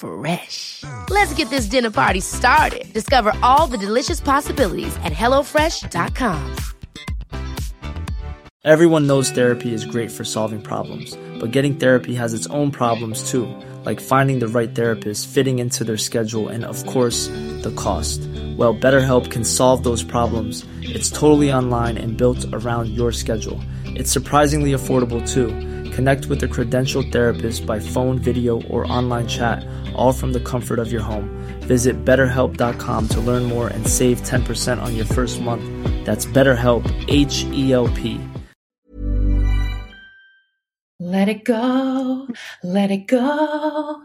Fresh. Let's get this dinner party started. Discover all the delicious possibilities at HelloFresh.com. Everyone knows therapy is great for solving problems, but getting therapy has its own problems too, like finding the right therapist, fitting into their schedule, and of course, the cost. Well, BetterHelp can solve those problems. It's totally online and built around your schedule. It's surprisingly affordable too. Connect with a credentialed therapist by phone, video, or online chat all from the comfort of your home. Visit betterhelp.com to learn more and save 10% on your first month. That's BetterHelp, H E L P. Let it go, let it go.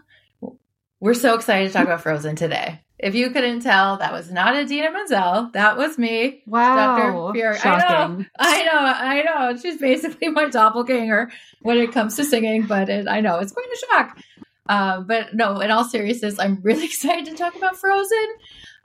We're so excited to talk about Frozen today. If you couldn't tell, that was not Idina Menzel. That was me. Wow. Dr. Furey. Shocking. I know, I know, I know. She's basically my doppelganger when it comes to singing, but it, I know it's going to shock. Uh, but no, in all seriousness, I'm really excited to talk about Frozen.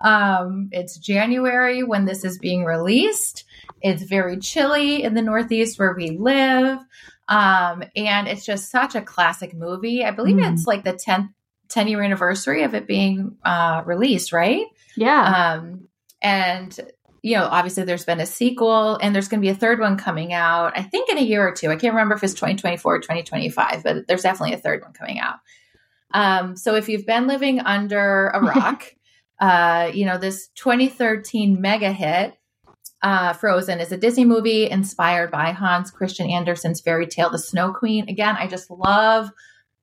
Um, it's January when this is being released. It's very chilly in the Northeast where we live. Um, and it's just such a classic movie. I believe mm. it's like the 10th 10 year anniversary of it being uh, released, right? Yeah. Um, and you know, obviously there's been a sequel and there's going to be a third one coming out, I think in a year or two. I can't remember if it's 2024 or 2025, but there's definitely a third one coming out. Um, so if you've been living under a rock, uh, you know, this 2013 mega hit, uh, Frozen, is a Disney movie inspired by Hans Christian Andersen's fairy tale, The Snow Queen. Again, I just love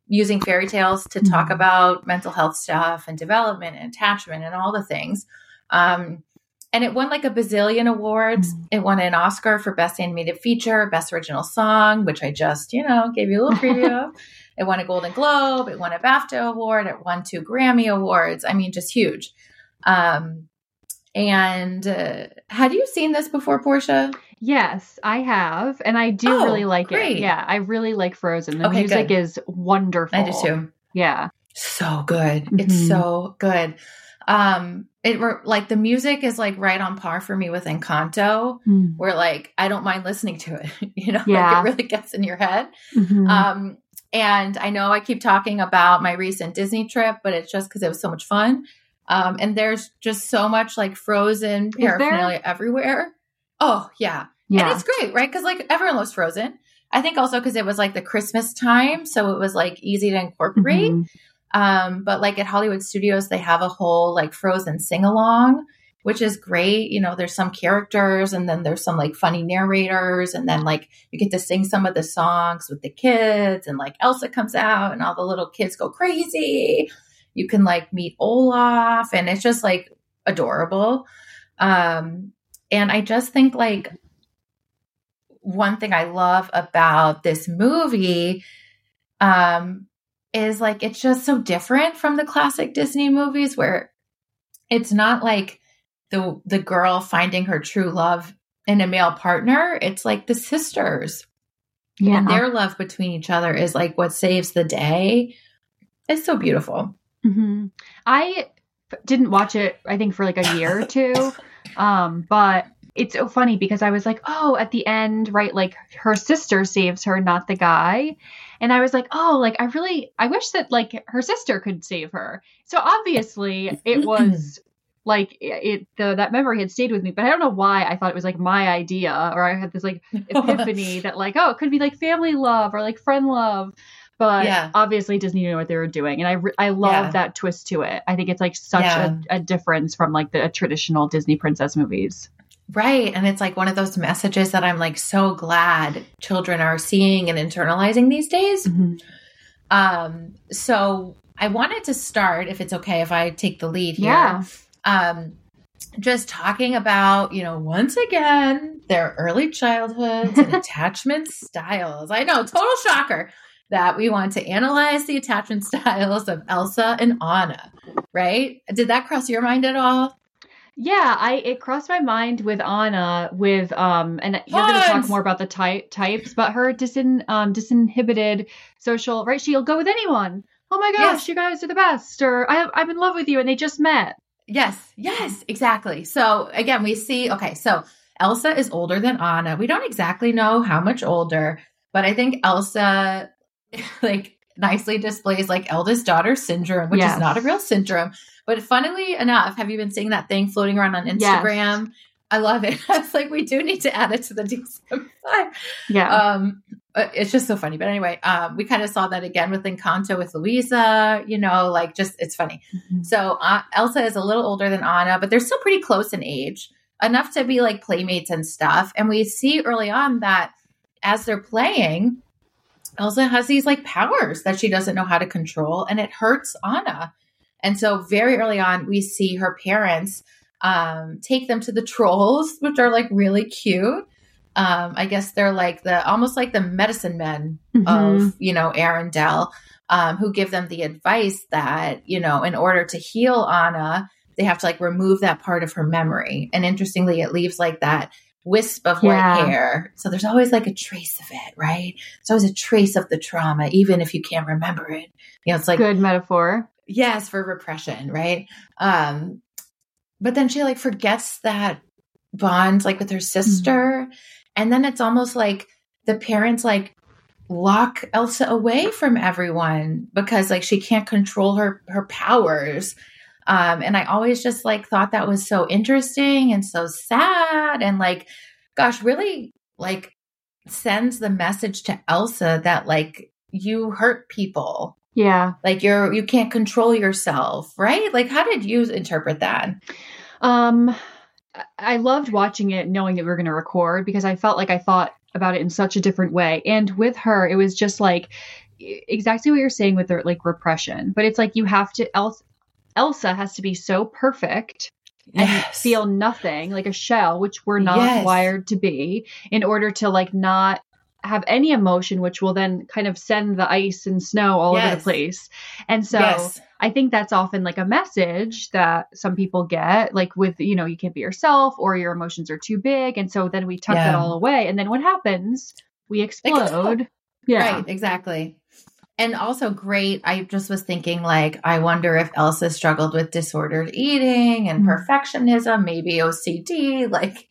using fairy tales to talk mm-hmm. about mental health stuff and development and attachment and all the things. Um, and it won like a bazillion awards. Mm-hmm. It won an Oscar for Best Animated Feature, Best Original Song, which I just, you know, gave you a little preview of. It won a Golden Globe. It won a BAFTA award. It won two Grammy awards. I mean, just huge. Um, and uh, had you seen this before, Portia? Yes, I have, and I do oh, really like great. it. Yeah, I really like Frozen. The okay, music good. is wonderful. I do too. Yeah, so good. Mm-hmm. It's so good. Um, it were like the music is like right on par for me with Encanto, mm. where like I don't mind listening to it. You know, yeah. like it really gets in your head. Mm-hmm. Um, and I know I keep talking about my recent Disney trip, but it's just because it was so much fun. Um, and there's just so much like frozen paraphernalia everywhere. Oh, yeah. Yeah. And it's great, right? Because like everyone loves Frozen. I think also because it was like the Christmas time. So it was like easy to incorporate. Mm-hmm. Um, but like at Hollywood Studios, they have a whole like Frozen sing along which is great. You know, there's some characters and then there's some like funny narrators. And then like you get to sing some of the songs with the kids and like Elsa comes out and all the little kids go crazy. You can like meet Olaf and it's just like adorable. Um, and I just think like one thing I love about this movie um, is like it's just so different from the classic Disney movies where it's not like the the girl finding her true love in a male partner, it's like the sisters. Yeah. And their love between each other is like what saves the day. It's so beautiful. Mm-hmm. I didn't watch it, I think, for like a year or two. Um, but it's so funny because I was like, oh, at the end, right? Like her sister saves her, not the guy. And I was like, oh, like I really, I wish that like her sister could save her. So obviously it was like it, the, that memory had stayed with me, but I don't know why I thought it was like my idea or I had this like epiphany that like, oh, it could be like family love or like friend love. But yeah. obviously Disney knew what they were doing. And I, re- I love yeah. that twist to it. I think it's like such yeah. a, a difference from like the traditional Disney princess movies. Right. And it's like one of those messages that I'm like so glad children are seeing and internalizing these days. Mm-hmm. Um, so I wanted to start, if it's okay if I take the lead here. Yeah. Um, just talking about, you know, once again, their early childhoods and attachment styles. I know, total shocker that we want to analyze the attachment styles of Elsa and Anna, right? Did that cross your mind at all? Yeah, I it crossed my mind with Anna with um and you're going to talk more about the type types, but her disin um disinhibited social right. She'll go with anyone. Oh my gosh, yes. you guys are the best, or I I'm in love with you, and they just met. Yes, yes, exactly. So again, we see okay, so Elsa is older than Anna. We don't exactly know how much older, but I think Elsa like nicely displays like eldest daughter syndrome, which yes. is not a real syndrome. But funnily enough, have you been seeing that thing floating around on Instagram? Yes. I love it. I was like, we do need to add it to the DSM-5. Yeah. Um, it's just so funny. But anyway, um, we kind of saw that again with Encanto with Luisa. you know, like just, it's funny. Mm-hmm. So uh, Elsa is a little older than Anna, but they're still pretty close in age, enough to be like playmates and stuff. And we see early on that as they're playing, Elsa has these like powers that she doesn't know how to control, and it hurts Anna. And so, very early on, we see her parents um, take them to the trolls, which are like really cute. Um, I guess they're like the almost like the medicine men mm-hmm. of you know Arendelle, um, who give them the advice that you know in order to heal Anna, they have to like remove that part of her memory. And interestingly, it leaves like that wisp of yeah. white hair. So there's always like a trace of it, right? There's always a trace of the trauma, even if you can't remember it. You know, it's like good metaphor. Yes, for repression, right? Um, but then she like forgets that bond like with her sister. Mm-hmm. And then it's almost like the parents like lock Elsa away from everyone because like she can't control her her powers. Um, and I always just like thought that was so interesting and so sad and like, gosh, really like sends the message to Elsa that like you hurt people. Yeah. Like you're you can't control yourself, right? Like how did you interpret that? Um I loved watching it knowing that we were going to record because I felt like I thought about it in such a different way. And with her, it was just like exactly what you're saying with the like repression. But it's like you have to else Elsa has to be so perfect and yes. feel nothing like a shell, which we're not yes. wired to be, in order to like not have any emotion, which will then kind of send the ice and snow all yes. over the place. And so I think that's often like a message that some people get, like with, you know, you can't be yourself or your emotions are too big. And so then we tuck yeah. that all away. And then what happens? We explode. Yeah. Right, exactly and also great. I just was thinking, like, I wonder if Elsa struggled with disordered eating and mm-hmm. perfectionism, maybe OCD. Like,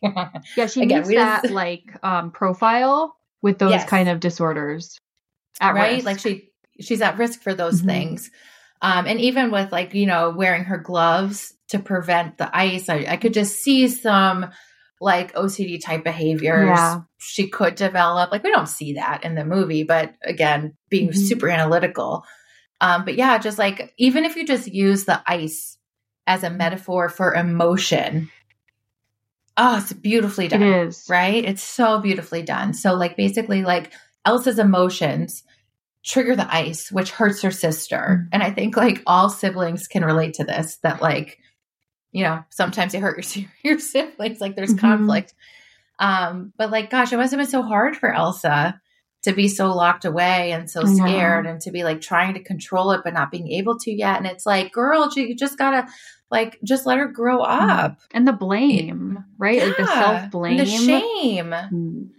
yeah, she again, needs that just, like um, profile with those yes. kind of disorders. At right, risk. like she she's at risk for those mm-hmm. things. Um, and even with like you know wearing her gloves to prevent the ice, I, I could just see some like OCD type behaviors yeah. she could develop. Like we don't see that in the movie, but again, being mm-hmm. super analytical. Um, but yeah, just like even if you just use the ice as a metaphor for emotion, oh, it's beautifully done. It is. Right? It's so beautifully done. So like basically like Elsa's emotions trigger the ice, which hurts her sister. Mm-hmm. And I think like all siblings can relate to this that like you know, sometimes you hurt your your siblings, like there's mm-hmm. conflict. Um, but like, gosh, it must have been so hard for Elsa to be so locked away and so scared and to be like trying to control it but not being able to yet. And it's like, girl, you just gotta like just let her grow mm-hmm. up. And the blame, right? Yeah. Like the self blame. The shame. Mm.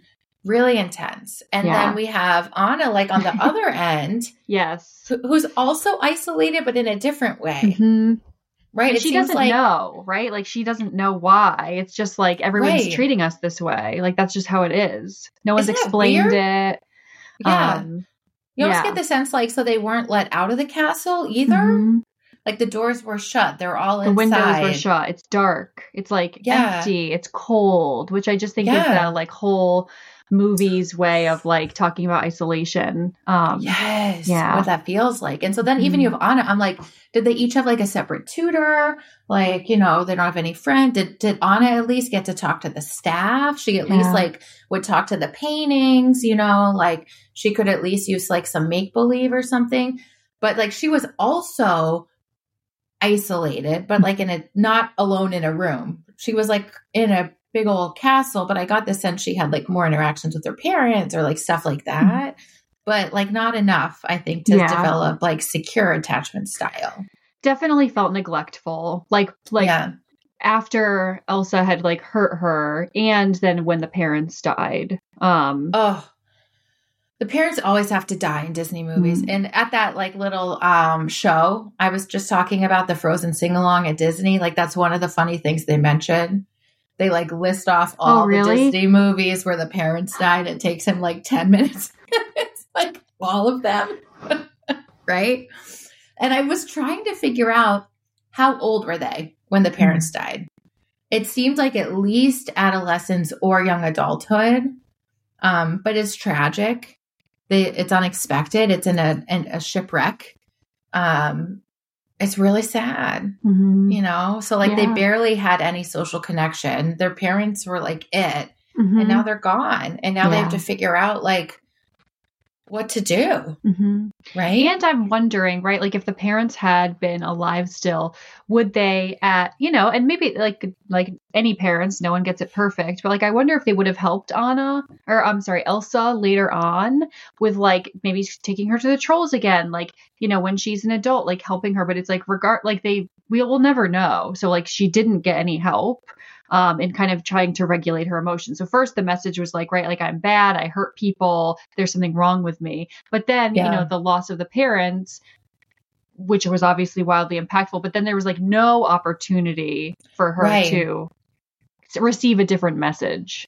Really intense. And yeah. then we have Anna, like on the other end. Yes. Who's also isolated, but in a different way. Mm-hmm. Right. she doesn't like, know, right? Like she doesn't know why. It's just like everyone's right. treating us this way. Like that's just how it is. No one's explained it. Yeah. Um, you almost yeah. get the sense like so they weren't let out of the castle either. Mm-hmm. Like the doors were shut. They're all inside. the inside. windows were shut. It's dark. It's like yeah. empty. It's cold, which I just think yeah. is the like whole movie's way of like talking about isolation. Um, yes, yeah, what that feels like. And so then even you have mm-hmm. Anna, I'm like, did they each have like a separate tutor? Like, you know, they don't have any friend. Did did Anna at least get to talk to the staff? She at yeah. least like would talk to the paintings. You know, like she could at least use like some make believe or something. But like she was also isolated, but like in a not alone in a room. She was like in a big old castle, but I got the sense she had like more interactions with her parents or like stuff like mm-hmm. that. Mm-hmm. But like not enough, I think, to yeah. develop like secure attachment style. Definitely felt neglectful. Like like yeah. after Elsa had like hurt her and then when the parents died. Um Oh the parents always have to die in Disney movies. Mm-hmm. And at that like little um show, I was just talking about the Frozen sing along at Disney. Like that's one of the funny things they mentioned they like list off oh, all oh, really? the Disney movies where the parents died. It takes him like 10 minutes. it's like all of them. right. And I was trying to figure out how old were they when the parents mm-hmm. died? It seemed like at least adolescence or young adulthood. Um, but it's tragic. They, it's unexpected. It's in a, in a shipwreck. Um, it's really sad, mm-hmm. you know? So, like, yeah. they barely had any social connection. Their parents were like it, mm-hmm. and now they're gone. And now yeah. they have to figure out, like, what to do. Mm-hmm. Right. And I'm wondering, right, like if the parents had been alive still, would they at, you know, and maybe like like any parents, no one gets it perfect, but like I wonder if they would have helped Anna or I'm sorry, Elsa later on with like maybe taking her to the trolls again, like, you know, when she's an adult, like helping her, but it's like regard like they we will never know. So like she didn't get any help um, and kind of trying to regulate her emotions. So first the message was like, right, like I'm bad, I hurt people, there's something wrong with me. But then, yeah. you know, the loss of the parents, which was obviously wildly impactful, but then there was like no opportunity for her right. to receive a different message.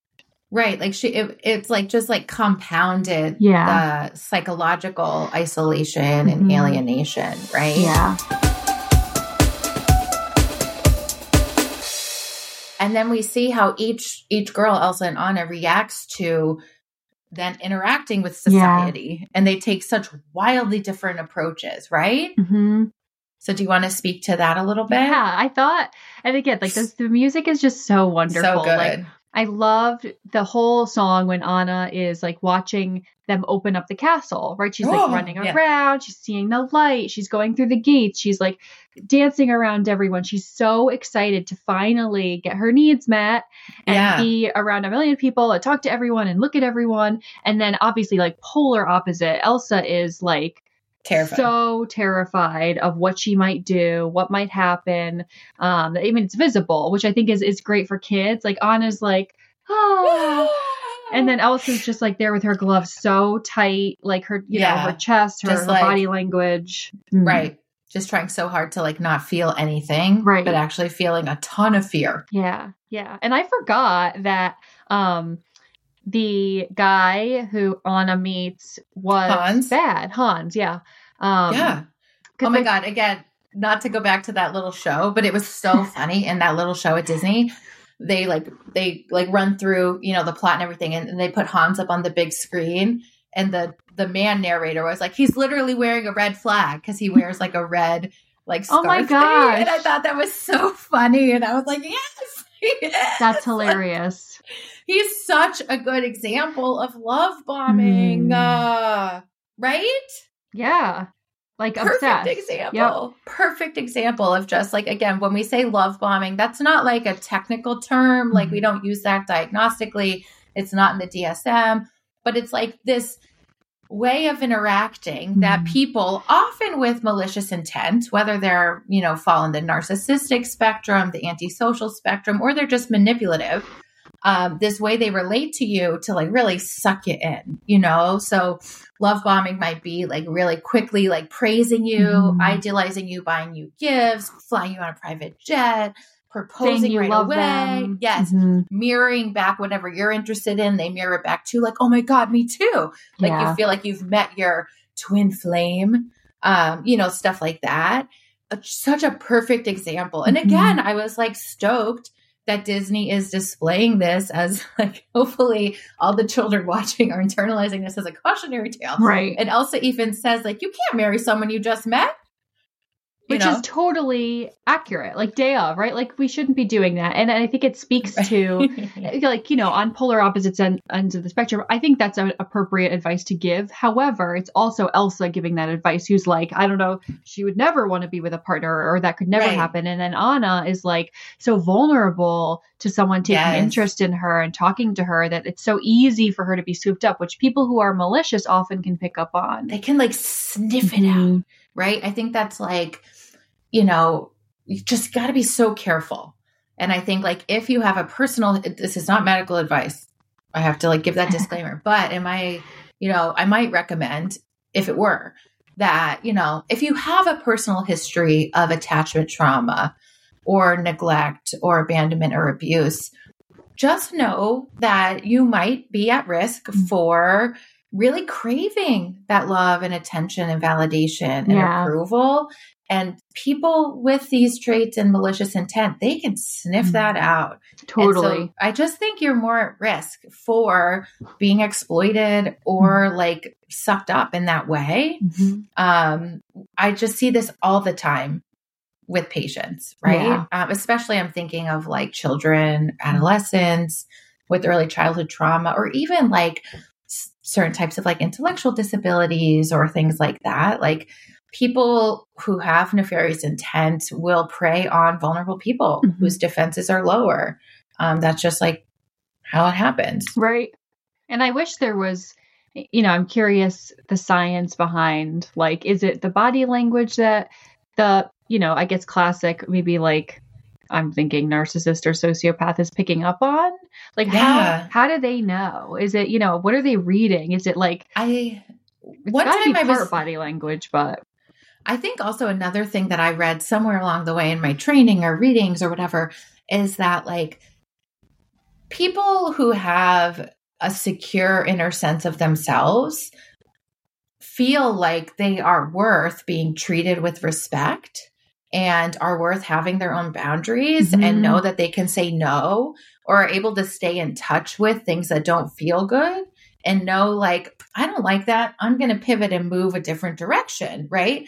Right. Like she, it, it's like just like compounded yeah. the psychological isolation mm-hmm. and alienation, right? Yeah. And then we see how each each girl elsa and anna reacts to then interacting with society yeah. and they take such wildly different approaches right mm-hmm. so do you want to speak to that a little bit yeah i thought and again like this, the music is just so wonderful so good. like I loved the whole song when Anna is like watching them open up the castle, right? She's like oh, running yeah. around, she's seeing the light, she's going through the gates, she's like dancing around everyone. She's so excited to finally get her needs met and yeah. be around a million people and talk to everyone and look at everyone. And then obviously, like polar opposite, Elsa is like terrified. so terrified of what she might do, what might happen. Um, I mean, it's visible, which I think is is great for kids. Like Anna's like, oh. and then Elsa's just like there with her gloves so tight, like her, you yeah. know, her chest, her, her like, body language. Mm. Right. Just trying so hard to like not feel anything, right? But actually feeling a ton of fear. Yeah, yeah. And I forgot that um the guy who Anna meets was Hans? bad. Hans, yeah. Um, yeah. Oh my God. Again, not to go back to that little show, but it was so funny in that little show at Disney. They like, they like run through, you know, the plot and everything, and, and they put Hans up on the big screen. And the, the man narrator was like, he's literally wearing a red flag because he wears like a red, like, scarf oh my god! And I thought that was so funny. And I was like, yes. Yes. That's hilarious he's such a good example of love bombing, mm. uh, right? Yeah. Like perfect obsessed. example. Yep. Perfect example of just like again, when we say love bombing, that's not like a technical term. Like we don't use that diagnostically. It's not in the DSM, but it's like this way of interacting mm-hmm. that people often with malicious intent, whether they're, you know, fall in the narcissistic spectrum, the antisocial spectrum, or they're just manipulative, um, this way they relate to you to like really suck you in, you know? So love bombing might be like really quickly like praising you, mm-hmm. idealizing you, buying you gifts, flying you on a private jet, proposing right away. Them. Yes. Mm-hmm. Mirroring back whatever you're interested in. They mirror it back too, like, oh my God, me too. Like yeah. you feel like you've met your twin flame, um, you know, stuff like that. Uh, such a perfect example. And mm-hmm. again, mm-hmm. I was like stoked that Disney is displaying this as like hopefully all the children watching are internalizing this as a cautionary tale. Right. And Elsa even says like you can't marry someone you just met which know? is totally accurate like day of right like we shouldn't be doing that and i think it speaks to like you know on polar opposites end, ends of the spectrum i think that's an appropriate advice to give however it's also elsa giving that advice who's like i don't know she would never want to be with a partner or that could never right. happen and then anna is like so vulnerable to someone taking yes. interest in her and talking to her that it's so easy for her to be swooped up which people who are malicious often can pick up on they can like sniff it mm-hmm. out right i think that's like you know, you just got to be so careful. And I think like if you have a personal, this is not medical advice. I have to like give that disclaimer. But am I, you know, I might recommend if it were that, you know, if you have a personal history of attachment trauma or neglect or abandonment or abuse, just know that you might be at risk mm. for really craving that love and attention and validation and yeah. approval and people with these traits and malicious intent, they can sniff mm that out. Totally. So I just think you're more at risk for being exploited or mm like sucked up in that way. Mm-hmm. Um, I just see this all the time with patients, right? Yeah. Um, especially I'm thinking of like children, adolescents with early childhood trauma, or even like certain types of like intellectual disabilities or things like that. Like people who have nefarious intent will prey on vulnerable people mm-hmm. whose defenses are lower. Um, that's just like how it happens. Right. And I wish there was, you know, I'm curious the science behind like, is it the body language that the, you know, I guess classic, maybe like, I'm thinking narcissist or sociopath is picking up on? Like yeah. how how do they know? Is it, you know, what are they reading? Is it like I it's one time I was body language, but I think also another thing that I read somewhere along the way in my training or readings or whatever is that like people who have a secure inner sense of themselves feel like they are worth being treated with respect and are worth having their own boundaries mm-hmm. and know that they can say no or are able to stay in touch with things that don't feel good and know like I don't like that. I'm going to pivot and move a different direction, right?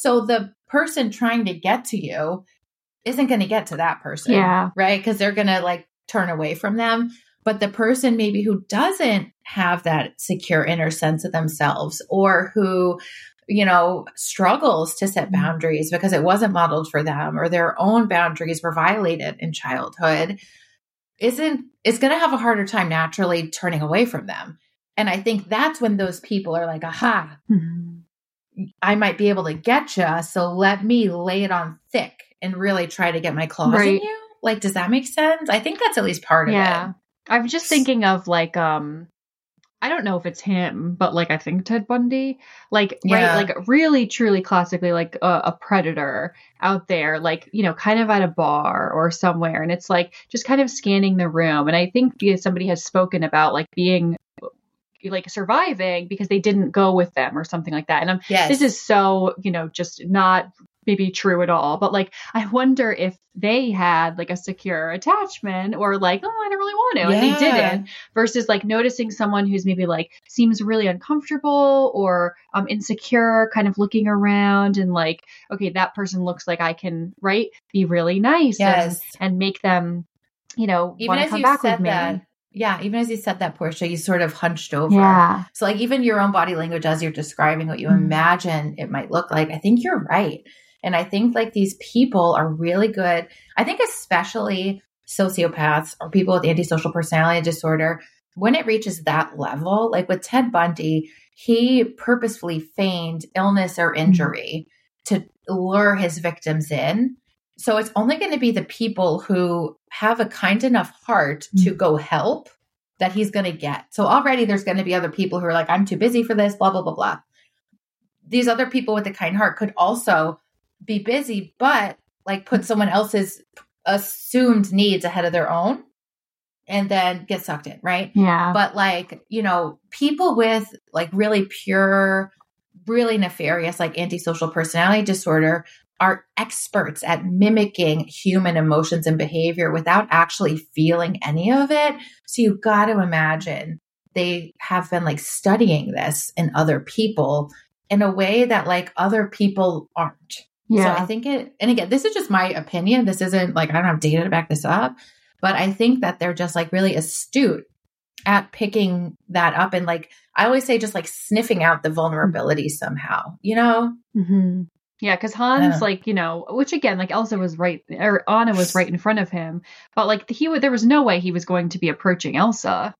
So the person trying to get to you isn't going to get to that person. Yeah. Right? Because they're going to like turn away from them. But the person maybe who doesn't have that secure inner sense of themselves or who you know, struggles to set mm-hmm. boundaries because it wasn't modeled for them or their own boundaries were violated in childhood isn't is going to have a harder time naturally turning away from them. And I think that's when those people are like, aha, mm-hmm. I might be able to get you. So let me lay it on thick and really try to get my claws right. in you. Like, does that make sense? I think that's at least part of it. yeah. I'm just thinking of like um I don't know if it's him, but like I think Ted Bundy, like yeah. right, like really truly classically like a, a, predator out there, like you know, kind of at a bar or somewhere, and it's like just kind of scanning the room. And I think somebody has spoken about like being like surviving because they didn't go with them or something like that. And I'm yes. this is so you know just not maybe true at all, but like I wonder if they had like a secure attachment or like, oh, I don't really want to, yeah. and they didn't, versus like noticing someone who's maybe like seems really uncomfortable or um insecure, kind of looking around and like, okay, that person looks like I can right be really nice yes. and, and make them, you know, want to come back with me. That, yeah, even as you said that, Portia, you sort of hunched over. Yeah. So, like, even your own body language as you're describing what you mm. imagine it might look like, I think you're right. And I think like these people are really good. I think especially sociopaths or people with antisocial personality disorder, when it reaches that level, like with Ted Bundy, he purposefully feigned illness or mm-hmm. injury mm-hmm. to lure his victims in. So it's only going to be the people who have a kind enough heart mm-hmm. to go help that he's going to get. So already there's going to be other people who are like, I'm too busy for this, blah, blah, blah, blah. These other people with a kind heart could also be busy, but like put someone else's assumed needs ahead of their own and then get sucked in, right? Yeah. But like, you know, people with like really pure, really nefarious, like antisocial personality disorder are experts at mimicking human emotions and behavior without actually feeling any of it. So you've got to imagine they have been like studying this in other people in a way that like other people aren't. Yeah. So I think it, and again, this is just my opinion. This isn't like, I don't have data to back this up, but I think that they're just like really astute at picking that up. And like, I always say, just like sniffing out the vulnerability somehow, you know? Mm-hmm. Yeah, because Hans, like you know, which again, like Elsa was right, or Anna was right in front of him, but like he would, there was no way he was going to be approaching Elsa.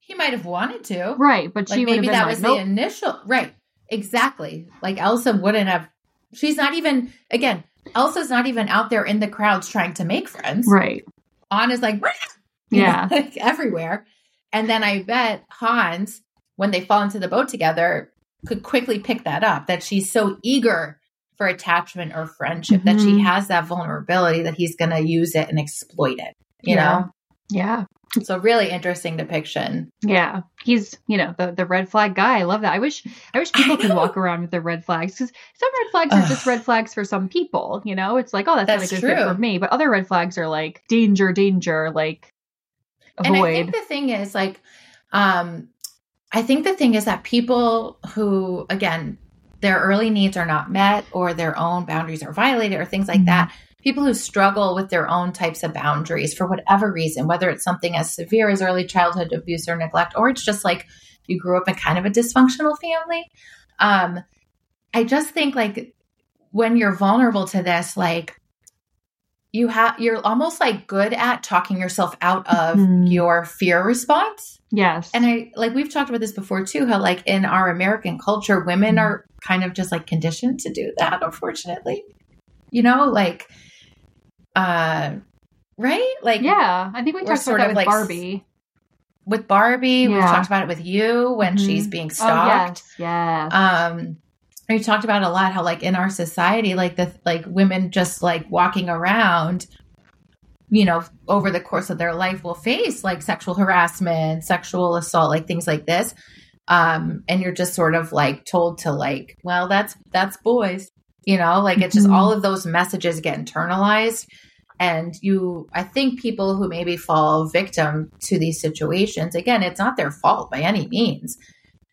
He might have wanted to, right? But like she maybe that like, was nope. the initial, right? Exactly. Like Elsa wouldn't have She's not even, again, Elsa's not even out there in the crowds trying to make friends. Right. Anna's like, yeah, know, like everywhere. And then I bet Hans, when they fall into the boat together, could quickly pick that up that she's so eager for attachment or friendship mm-hmm. that she mm-hmm. has that vulnerability that he's going to use it and exploit it, you yeah. know? Yeah. So really interesting depiction. Yeah. He's, you know, the, the red flag guy. I love that. I wish I wish people I could walk around with their red flags because some red flags are just red flags for some people, you know? It's like, oh, that's, that's not a good fit for me. But other red flags are like danger, danger, like avoid. And I think the thing is like um I think the thing is that people who again their early needs are not met or their own boundaries are violated or things like mm-hmm. that people who struggle with their own types of boundaries for whatever reason, whether it's something as severe as early childhood abuse or neglect, or it's just like you grew up in kind of a dysfunctional family. Um, I just think like when you're vulnerable to this, like you have you're almost like good at talking yourself out of mm-hmm. your fear response. Yes. And I like we've talked about this before too, how like in our American culture, women mm-hmm. are kind of just like conditioned to do that, unfortunately. You know, like uh, right? Like, yeah, I think we talked about that with like, Barbie. With Barbie, yeah. we've talked about it with you when mm-hmm. she's being stalked. Oh, yes, yes. Um, we talked about a lot how like in our society, like the like women just like walking around, you know, over the course of their life will face like sexual harassment, sexual assault, like things like this. Um, and you're just sort of like told to like, well, that's that's boys, you know, like it's just mm-hmm. all of those messages get internalized and you i think people who maybe fall victim to these situations again it's not their fault by any means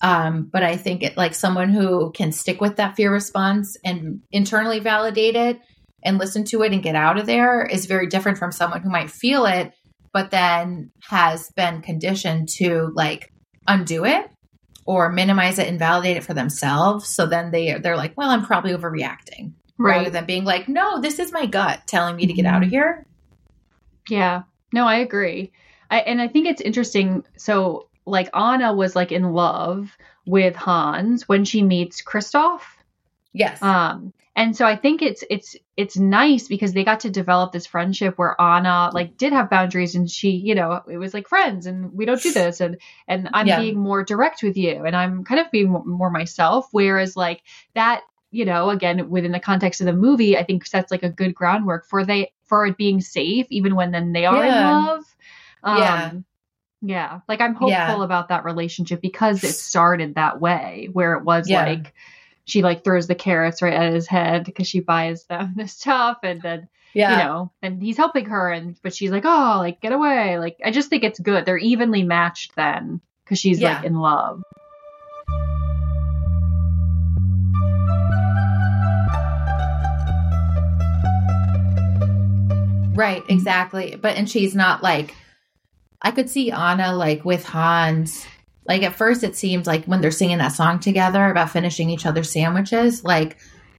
um, but i think it like someone who can stick with that fear response and internally validate it and listen to it and get out of there is very different from someone who might feel it but then has been conditioned to like undo it or minimize it and validate it for themselves so then they they're like well i'm probably overreacting right. rather than being like, no, this is my gut telling me to get out of mm-hmm. here. Yeah, no, I agree. I, and I think it's interesting. So, like, Anna was like in love with Hans when she meets Kristoff. Yes. Um, and so I think it's it's it's nice because they got to develop this friendship where Anna like did have boundaries and she, you know, it was like friends and we don't do this and and I'm yeah. being more direct with you and I'm kind of being more myself. Whereas like that, you know, again within the context of the movie, I think sets like a good groundwork for they for it being safe even when then they are yeah. in love. Um, yeah. Yeah. Like I'm hopeful yeah. about that relationship because it started that way where it was like she like throws the carrots right at his head because she buys them this stuff and then yeah. you know and he's helping her and but she's like oh like get away like i just think it's good they're evenly matched then because she's yeah. like in love right exactly but and she's not like i could see anna like with hans like at first, it seems like when they're singing that song together about finishing each other's sandwiches, like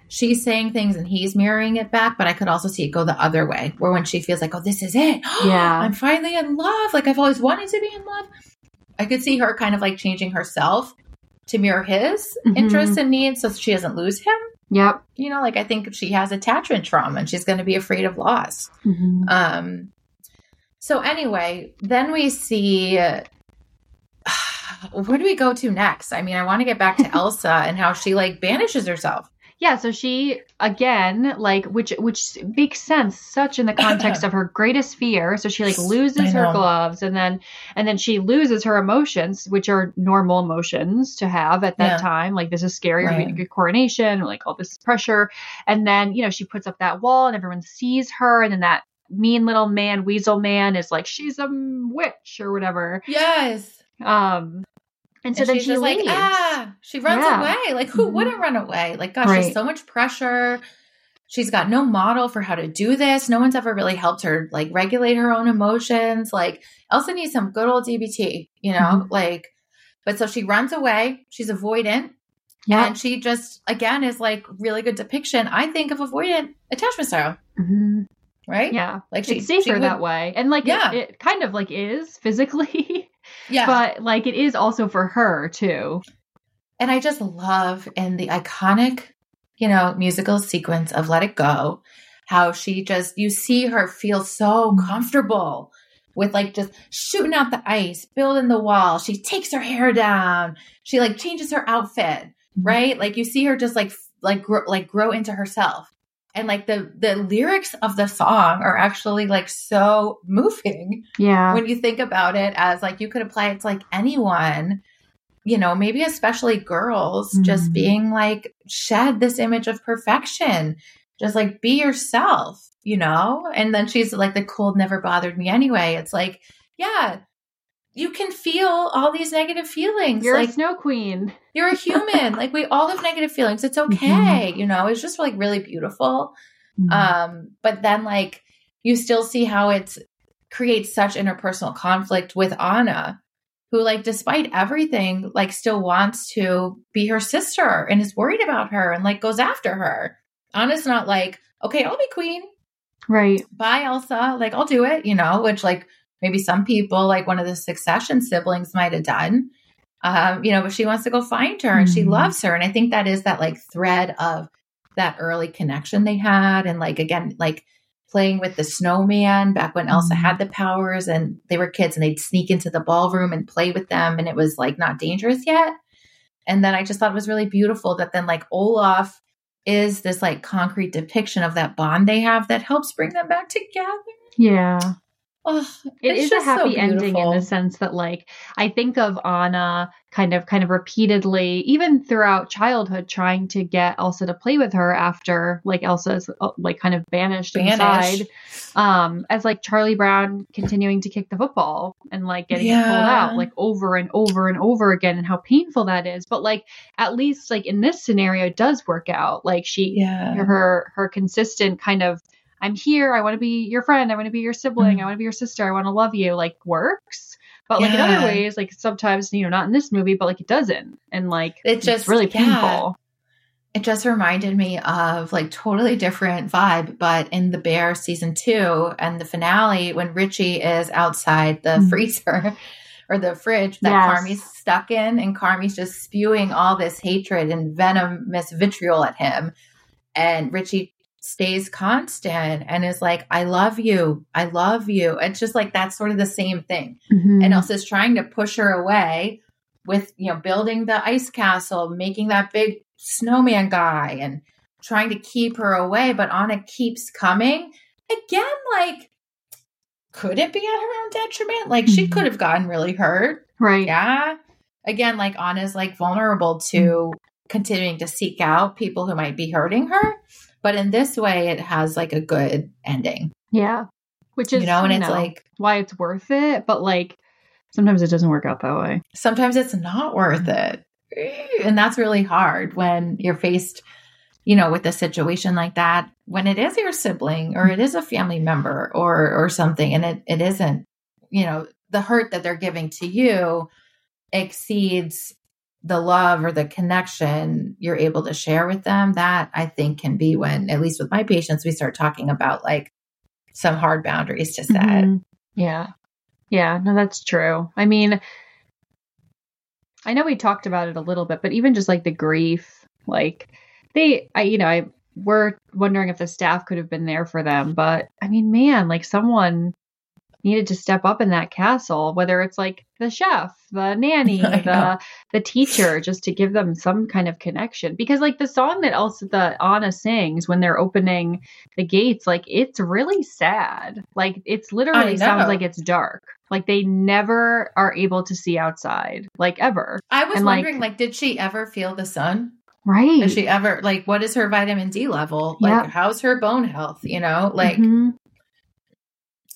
she's saying things and he's mirroring it back. But I could also see it go the other way, where when she feels like, oh, this is it. Yeah. I'm finally in love. Like I've always wanted to be in love. I could see her kind of like changing herself to mirror his mm-hmm. interests and needs so she doesn't lose him. Yep. You know, like I think she has attachment trauma and she's going to be afraid of loss. Mm-hmm. Um, so anyway, then we see where do we go to next? I mean, I want to get back to Elsa and how she like banishes herself. Yeah, so she again, like which which makes sense such in the context of her greatest fear. So she like loses her gloves and then and then she loses her emotions, which are normal emotions to have at that yeah. time. Like this is scary, right. a good coronation, like all this pressure. And then, you know, she puts up that wall and everyone sees her and then that mean little man, weasel man is like, she's a witch or whatever. Yes. Um, and so and then she like, ah, she runs yeah. away. Like, who mm-hmm. wouldn't run away? Like, gosh, right. there's so much pressure. She's got no model for how to do this. No one's ever really helped her like regulate her own emotions. Like, Elsa needs some good old DBT, you know? Mm-hmm. Like, but so she runs away. She's avoidant. Yeah. And she just, again, is like really good depiction, I think, of avoidant attachment style. Mm-hmm. Right? Yeah. Like, she, it's safer would, that way. And like, yeah. It, it kind of like is physically. Yeah. But like it is also for her too. And I just love in the iconic, you know, musical sequence of Let It Go, how she just, you see her feel so mm-hmm. comfortable with like just shooting out the ice, building the wall. She takes her hair down. She like changes her outfit, mm-hmm. right? Like you see her just like, like, grow, like grow into herself and like the the lyrics of the song are actually like so moving. Yeah. When you think about it as like you could apply it to like anyone you know maybe especially girls mm-hmm. just being like shed this image of perfection. Just like be yourself you know? And then she's like the cold never bothered me anyway. It's like yeah you can feel all these negative feelings. You're like, a snow queen. You're a human. like we all have negative feelings. It's mm-hmm. okay. Mm-hmm. You know, it's just like really beautiful. Mm-hmm. Um, but then like you still see how it creates such interpersonal conflict with Anna, who like despite everything, like still wants to be her sister and is worried about her and like goes after her. Anna's not like, okay, I'll be queen. Right. Bye, Elsa. Like, I'll do it, you know, which like maybe some people, like one of the succession siblings, might have done. Um, you know, but she wants to go find her and mm-hmm. she loves her. And I think that is that like thread of that early connection they had. And like, again, like playing with the snowman back when Elsa mm-hmm. had the powers and they were kids and they'd sneak into the ballroom and play with them. And it was like not dangerous yet. And then I just thought it was really beautiful that then like Olaf is this like concrete depiction of that bond they have that helps bring them back together. Yeah. Oh, it is a happy so ending in the sense that like I think of Anna kind of kind of repeatedly even throughout childhood trying to get Elsa to play with her after like Elsa's uh, like kind of banished, banished. inside um as like Charlie Brown continuing to kick the football and like getting yeah. it pulled out like over and over and over again and how painful that is but like at least like in this scenario it does work out like she yeah. her her consistent kind of I'm here. I want to be your friend. I want to be your sibling. Mm. I want to be your sister. I want to love you. Like works. But like yeah. in other ways, like sometimes, you know, not in this movie, but like it doesn't. And like it just really painful. Yeah. It just reminded me of like totally different vibe, but in the Bear season two and the finale when Richie is outside the mm. freezer or the fridge that yes. Carmy's stuck in, and Carmy's just spewing all this hatred and venomous vitriol at him. And Richie stays constant and is like, I love you. I love you. It's just like that's sort of the same thing. Mm-hmm. And Elsa's trying to push her away with, you know, building the ice castle, making that big snowman guy and trying to keep her away. But Anna keeps coming. Again, like, could it be at her own detriment? Like, mm-hmm. she could have gotten really hurt. Right. Yeah. Again, like, Anna's like vulnerable to mm-hmm. continuing to seek out people who might be hurting her. But in this way, it has like a good ending. Yeah. Which is, you know, and you it's know, like why it's worth it. But like, sometimes it doesn't work out that way. Sometimes it's not worth mm-hmm. it. And that's really hard when you're faced, you know, with a situation like that, when it is your sibling or it is a family member or or something, and it, it isn't, you know, the hurt that they're giving to you exceeds the love or the connection you're able to share with them. That I think can be when, at least with my patients, we start talking about like some hard boundaries to set. Mm-hmm. Yeah. Yeah, no, that's true. I mean, I know we talked about it a little bit, but even just like the grief, like they, I, you know, I, we're wondering if the staff could have been there for them, but I mean, man, like someone needed to step up in that castle, whether it's like the chef, the nanny, the the teacher, just to give them some kind of connection. Because like the song that also the Anna sings when they're opening the gates, like it's really sad. Like it's literally sounds like it's dark. Like they never are able to see outside, like ever. I was and, wondering, like, like, did she ever feel the sun? Right. Does she ever like what is her vitamin D level? Like how's her bone health? You know, like mm-hmm.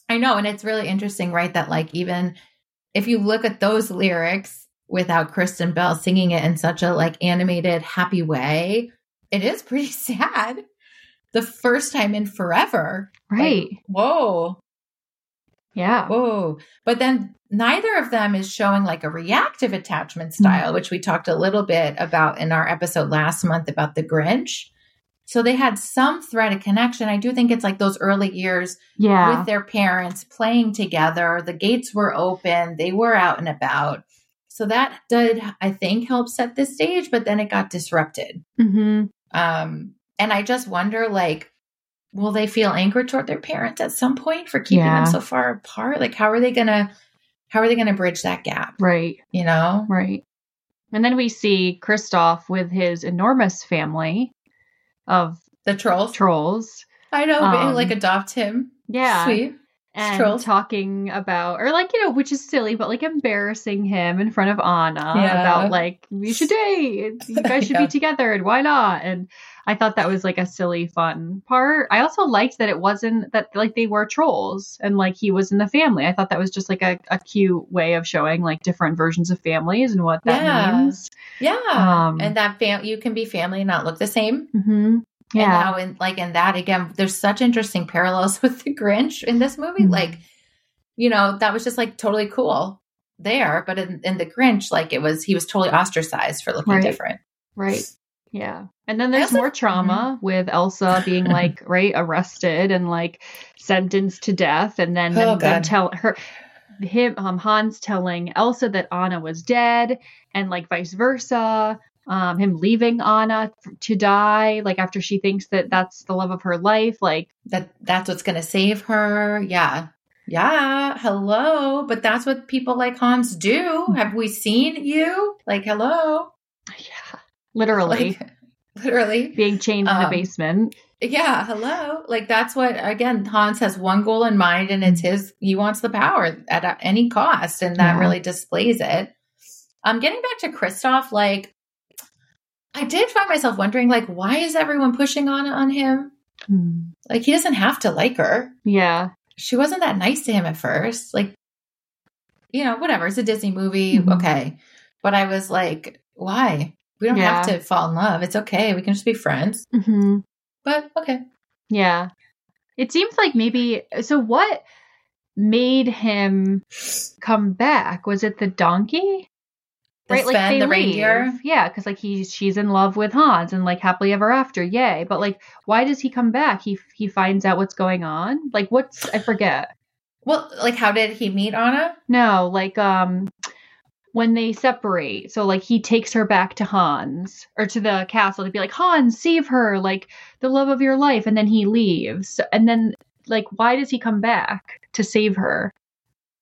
I know, and it's really interesting, right? That like even if you look at those lyrics without Kristen Bell singing it in such a like animated, happy way, it is pretty sad. The first time in forever. Right. Like, whoa. Yeah. Whoa. But then neither of them is showing like a reactive attachment style, mm-hmm. which we talked a little bit about in our episode last month about the Grinch. So they had some thread of connection. I do think it's like those early years yeah. with their parents playing together. The gates were open, they were out and about. So that did, I think, help set the stage, but then it got disrupted. Mm-hmm. Um, and I just wonder, like, will they feel anger toward their parents at some point for keeping yeah. them so far apart? Like, how are they gonna, how are they gonna bridge that gap? Right. You know. Right. And then we see Kristoff with his enormous family of the trolls. Trolls. I know, um, like adopt him. Yeah. Sweet. And trolls. talking about, or like, you know, which is silly, but like embarrassing him in front of Anna yeah. about like, we should date. You guys should yeah. be together and why not? And I thought that was like a silly, fun part. I also liked that it wasn't that like they were trolls and like he was in the family. I thought that was just like a, a cute way of showing like different versions of families and what that yeah. means. Yeah. Um, and that fam- you can be family and not look the same. Mm-hmm. Yeah. And now in like in that again, there's such interesting parallels with the Grinch in this movie. Mm-hmm. Like, you know, that was just like totally cool there. But in, in the Grinch, like it was he was totally ostracized for looking right. different. Right. Yeah. And then there's also, more trauma mm-hmm. with Elsa being like, right, arrested and like sentenced to death. And then, oh, them tell her him um Hans telling Elsa that Anna was dead and like vice versa um, him leaving Anna to die, like after she thinks that that's the love of her life, like that that's what's going to save her. Yeah. Yeah. Hello. But that's what people like Hans do. Have we seen you? Like, hello. Yeah. Literally. Like, literally. Being chained um, in a um, basement. Yeah. Hello. Like, that's what, again, Hans has one goal in mind and it's his, he wants the power at any cost. And that yeah. really displays it. I'm um, getting back to Kristoff, like, I did find myself wondering, like, why is everyone pushing on on him? Hmm. Like, he doesn't have to like her. Yeah, she wasn't that nice to him at first. Like, you know, whatever. It's a Disney movie, mm-hmm. okay. But I was like, why? We don't yeah. have to fall in love. It's okay. We can just be friends. Mm-hmm. But okay. Yeah. It seems like maybe. So, what made him come back? Was it the donkey? right Sven, like they the leave. reindeer yeah because like he's she's in love with hans and like happily ever after yay but like why does he come back he he finds out what's going on like what's i forget well like how did he meet anna no like um when they separate. So like he takes her back to Hans or to the castle to be like, Hans, save her, like the love of your life. And then he leaves. And then like why does he come back to save her?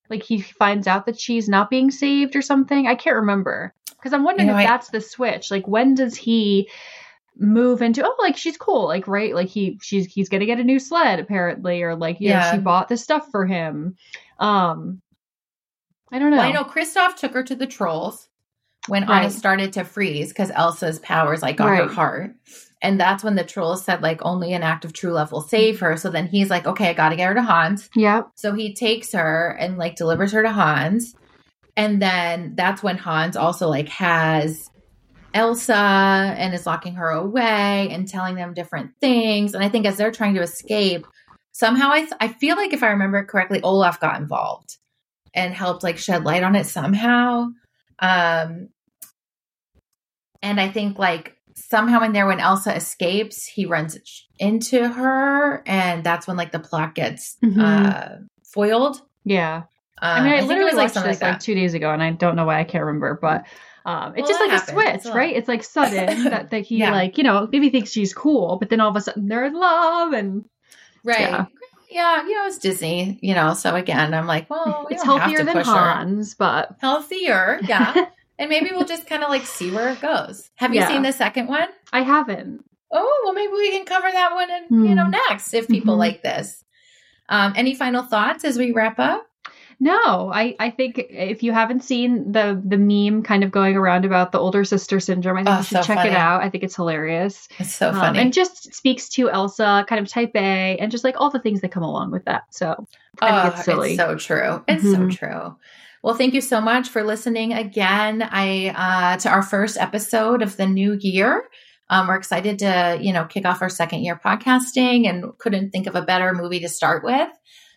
Like he finds out that she's not being saved or something. I can't remember. Because I'm wondering you know, if I... that's the switch. Like when does he move into oh like she's cool like right like he she's he's gonna get a new sled apparently or like yeah, know she bought the stuff for him um I don't know. Well, I know Kristoff took her to the trolls when right. Anna started to freeze because Elsa's powers like got right. her heart. And that's when the trolls said like only an act of true love will save her. So then he's like, okay, I got to get her to Hans. Yeah. So he takes her and like delivers her to Hans. And then that's when Hans also like has Elsa and is locking her away and telling them different things. And I think as they're trying to escape, somehow I, th- I feel like if I remember correctly, Olaf got involved and helped like shed light on it somehow. Um, and I think like somehow in there when Elsa escapes, he runs into her, and that's when like the plot gets mm-hmm. uh, foiled. Yeah. Um, I mean, I, I literally watched this like, like, two days ago, and I don't know why I can't remember, but um, it's well, just like happens. a switch, it's right? It's like sudden that, that he yeah. like you know maybe thinks she's cool, but then all of a sudden they're in love, and right. Yeah yeah, you know, it's Disney, you know. So again, I'm like, well, we it's healthier than Hans, her. but healthier, yeah. and maybe we'll just kind of like see where it goes. Have you yeah. seen the second one? I haven't. Oh, well, maybe we can cover that one and mm. you know hmm. next if people mm-hmm. like this. Um, any final thoughts as we wrap up? No, I, I think if you haven't seen the the meme kind of going around about the older sister syndrome, I think oh, you should so check funny. it out. I think it's hilarious. It's so um, funny. and just speaks to Elsa, kind of type A, and just like all the things that come along with that. So I oh, it's silly. It's so true. It's mm-hmm. so true. Well, thank you so much for listening again. I uh, to our first episode of the new year. Um, we're excited to, you know, kick off our second year podcasting and couldn't think of a better movie to start with.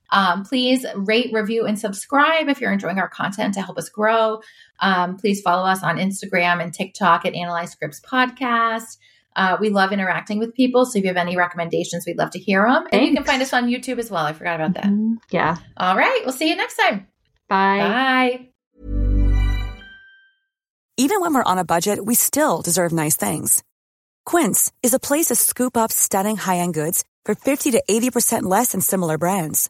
Um, please rate, review, and subscribe if you're enjoying our content to help us grow. Um, please follow us on Instagram and TikTok at Analyze Scripts Podcast. Uh, we love interacting with people. So if you have any recommendations, we'd love to hear them. Thanks. And you can find us on YouTube as well. I forgot about that. Mm-hmm. Yeah. All right. We'll see you next time. Bye. Bye. Even when we're on a budget, we still deserve nice things. Quince is a place to scoop up stunning high end goods for 50 to 80% less than similar brands.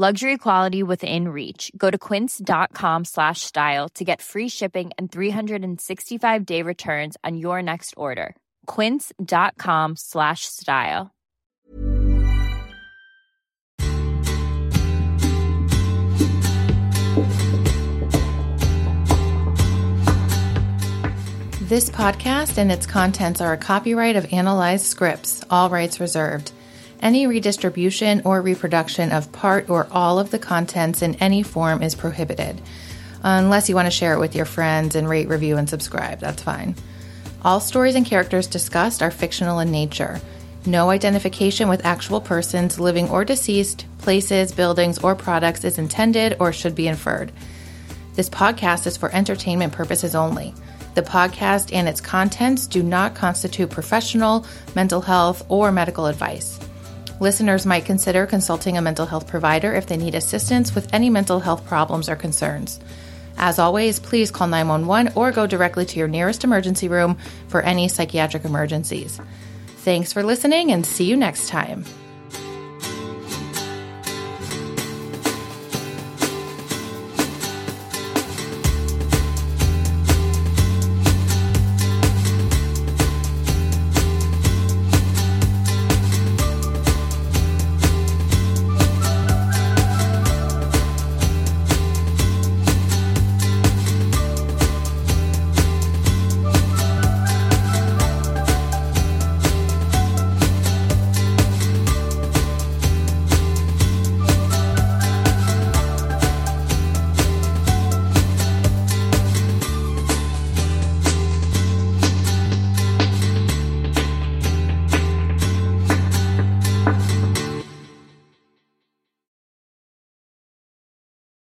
Luxury quality within reach. Go to quince.com slash style to get free shipping and 365 day returns on your next order. Quince.com slash style. This podcast and its contents are a copyright of Analyze Scripts, all rights reserved. Any redistribution or reproduction of part or all of the contents in any form is prohibited. Unless you want to share it with your friends and rate, review, and subscribe, that's fine. All stories and characters discussed are fictional in nature. No identification with actual persons, living or deceased, places, buildings, or products is intended or should be inferred. This podcast is for entertainment purposes only. The podcast and its contents do not constitute professional, mental health, or medical advice. Listeners might consider consulting a mental health provider if they need assistance with any mental health problems or concerns. As always, please call 911 or go directly to your nearest emergency room for any psychiatric emergencies. Thanks for listening and see you next time.